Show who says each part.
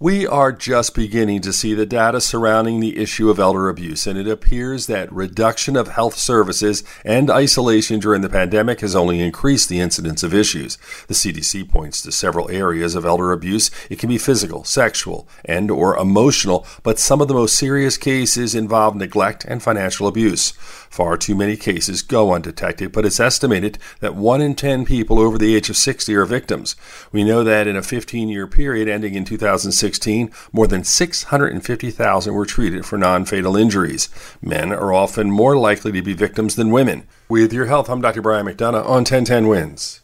Speaker 1: We are just beginning to see the data surrounding the issue of elder abuse, and it appears that reduction of health services and isolation during the pandemic has only increased the incidence of issues. The CDC points to several areas of elder abuse. It can be physical, sexual, and or emotional, but some of the most serious cases involve neglect and financial abuse. Far too many cases go undetected, but it's estimated that 1 in 10 people over the age of 60 are victims. We know that in a 15-year period ending in 2006 2016, more than 650,000 were treated for non fatal injuries. Men are often more likely to be victims than women. With your health, I'm Dr. Brian McDonough on 1010 Wins.